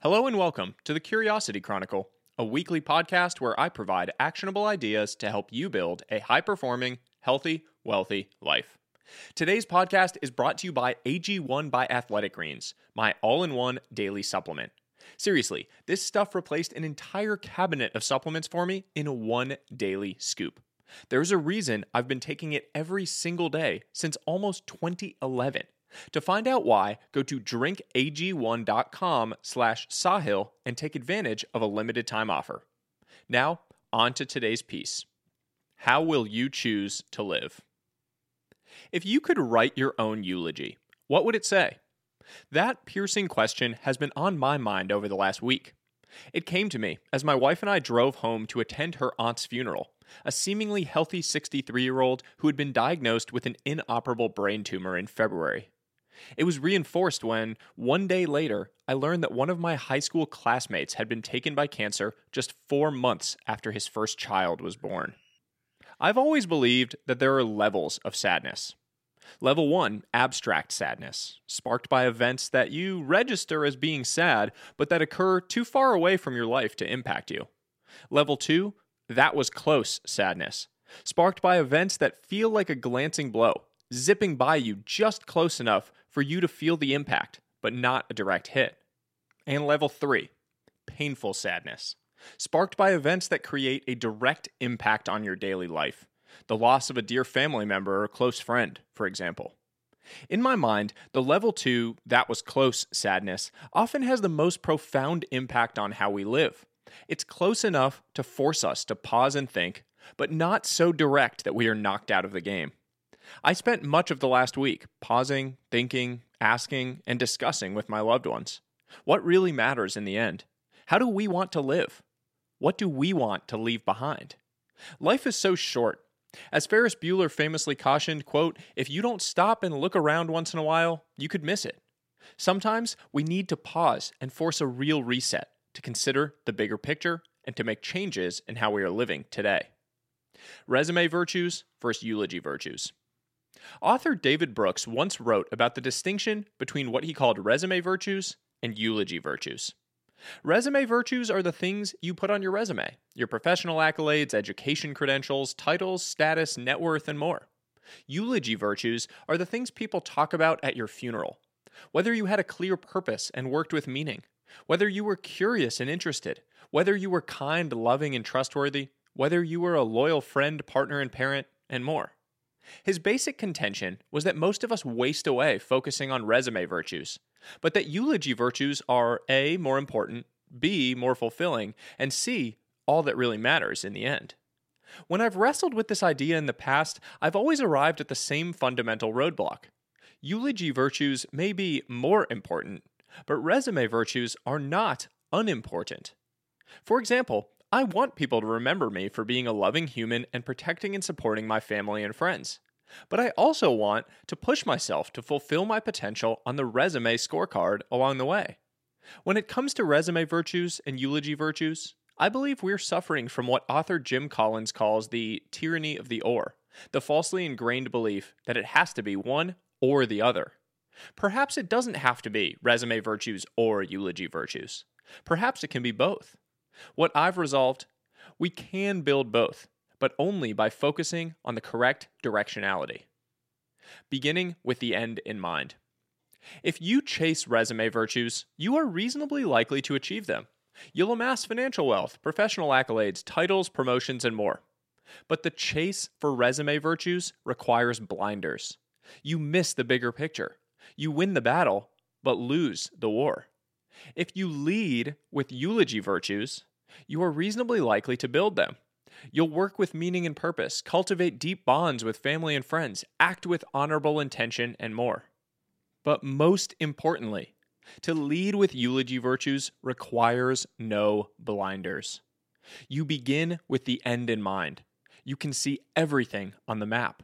Hello and welcome to the Curiosity Chronicle, a weekly podcast where I provide actionable ideas to help you build a high performing, healthy, wealthy life. Today's podcast is brought to you by AG1 by Athletic Greens, my all in one daily supplement. Seriously, this stuff replaced an entire cabinet of supplements for me in one daily scoop. There's a reason I've been taking it every single day since almost 2011. To find out why, go to drinkag1.com slash sahil and take advantage of a limited time offer. Now, on to today's piece. How will you choose to live? If you could write your own eulogy, what would it say? That piercing question has been on my mind over the last week. It came to me as my wife and I drove home to attend her aunt's funeral, a seemingly healthy 63 year old who had been diagnosed with an inoperable brain tumor in February. It was reinforced when, one day later, I learned that one of my high school classmates had been taken by cancer just four months after his first child was born. I've always believed that there are levels of sadness. Level 1, abstract sadness, sparked by events that you register as being sad, but that occur too far away from your life to impact you. Level 2, that was close sadness, sparked by events that feel like a glancing blow, zipping by you just close enough for you to feel the impact, but not a direct hit. And level 3, painful sadness, sparked by events that create a direct impact on your daily life the loss of a dear family member or close friend, for example. In my mind, the level two, that was close sadness, often has the most profound impact on how we live. It's close enough to force us to pause and think, but not so direct that we are knocked out of the game. I spent much of the last week pausing, thinking, asking, and discussing with my loved ones. What really matters in the end? How do we want to live? What do we want to leave behind? Life is so short as Ferris Bueller famously cautioned, quote, if you don't stop and look around once in a while, you could miss it. Sometimes we need to pause and force a real reset to consider the bigger picture and to make changes in how we are living today. Resume virtues versus eulogy virtues. Author David Brooks once wrote about the distinction between what he called resume virtues and eulogy virtues. Resume virtues are the things you put on your resume your professional accolades, education credentials, titles, status, net worth, and more. Eulogy virtues are the things people talk about at your funeral. Whether you had a clear purpose and worked with meaning, whether you were curious and interested, whether you were kind, loving, and trustworthy, whether you were a loyal friend, partner, and parent, and more. His basic contention was that most of us waste away focusing on resume virtues, but that eulogy virtues are A, more important, B, more fulfilling, and C, all that really matters in the end. When I've wrestled with this idea in the past, I've always arrived at the same fundamental roadblock. Eulogy virtues may be more important, but resume virtues are not unimportant. For example, I want people to remember me for being a loving human and protecting and supporting my family and friends. But I also want to push myself to fulfill my potential on the resume scorecard along the way. When it comes to resume virtues and eulogy virtues, I believe we're suffering from what author Jim Collins calls the tyranny of the or, the falsely ingrained belief that it has to be one or the other. Perhaps it doesn't have to be resume virtues or eulogy virtues. Perhaps it can be both. What I've resolved, we can build both but only by focusing on the correct directionality. Beginning with the end in mind. If you chase resume virtues, you are reasonably likely to achieve them. You'll amass financial wealth, professional accolades, titles, promotions, and more. But the chase for resume virtues requires blinders. You miss the bigger picture. You win the battle, but lose the war. If you lead with eulogy virtues, you are reasonably likely to build them. You'll work with meaning and purpose, cultivate deep bonds with family and friends, act with honorable intention, and more. But most importantly, to lead with eulogy virtues requires no blinders. You begin with the end in mind. You can see everything on the map.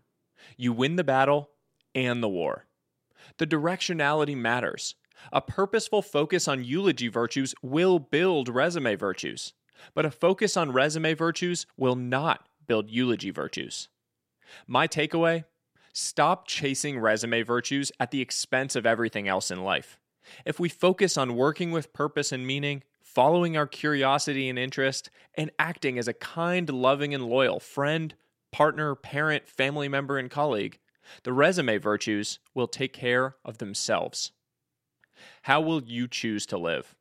You win the battle and the war. The directionality matters. A purposeful focus on eulogy virtues will build resume virtues. But a focus on resume virtues will not build eulogy virtues. My takeaway stop chasing resume virtues at the expense of everything else in life. If we focus on working with purpose and meaning, following our curiosity and interest, and acting as a kind, loving, and loyal friend, partner, parent, family member, and colleague, the resume virtues will take care of themselves. How will you choose to live?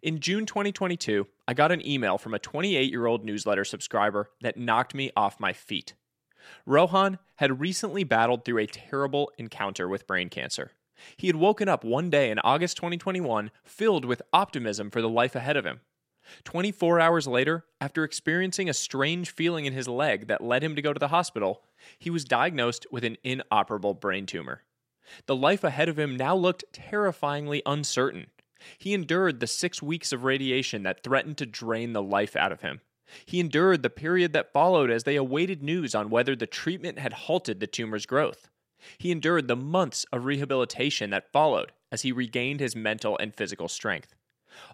In June 2022, I got an email from a 28 year old newsletter subscriber that knocked me off my feet. Rohan had recently battled through a terrible encounter with brain cancer. He had woken up one day in August 2021 filled with optimism for the life ahead of him. 24 hours later, after experiencing a strange feeling in his leg that led him to go to the hospital, he was diagnosed with an inoperable brain tumor. The life ahead of him now looked terrifyingly uncertain. He endured the six weeks of radiation that threatened to drain the life out of him. He endured the period that followed as they awaited news on whether the treatment had halted the tumor's growth. He endured the months of rehabilitation that followed as he regained his mental and physical strength,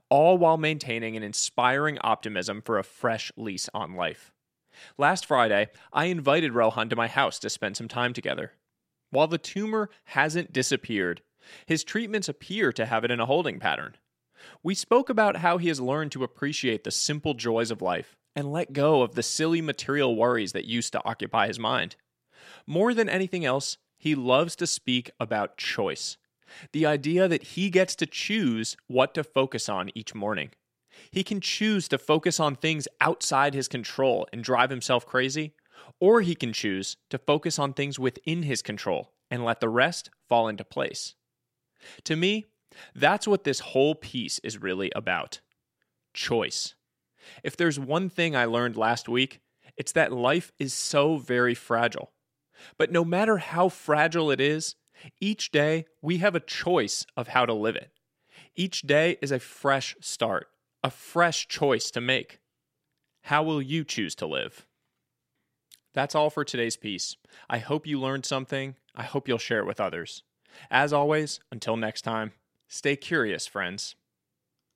all while maintaining an inspiring optimism for a fresh lease on life. Last Friday, I invited Rohan to my house to spend some time together. While the tumor hasn't disappeared, his treatments appear to have it in a holding pattern. We spoke about how he has learned to appreciate the simple joys of life and let go of the silly material worries that used to occupy his mind. More than anything else, he loves to speak about choice the idea that he gets to choose what to focus on each morning. He can choose to focus on things outside his control and drive himself crazy, or he can choose to focus on things within his control and let the rest fall into place. To me, that's what this whole piece is really about choice. If there's one thing I learned last week, it's that life is so very fragile. But no matter how fragile it is, each day we have a choice of how to live it. Each day is a fresh start, a fresh choice to make. How will you choose to live? That's all for today's piece. I hope you learned something. I hope you'll share it with others. As always, until next time, stay curious, friends.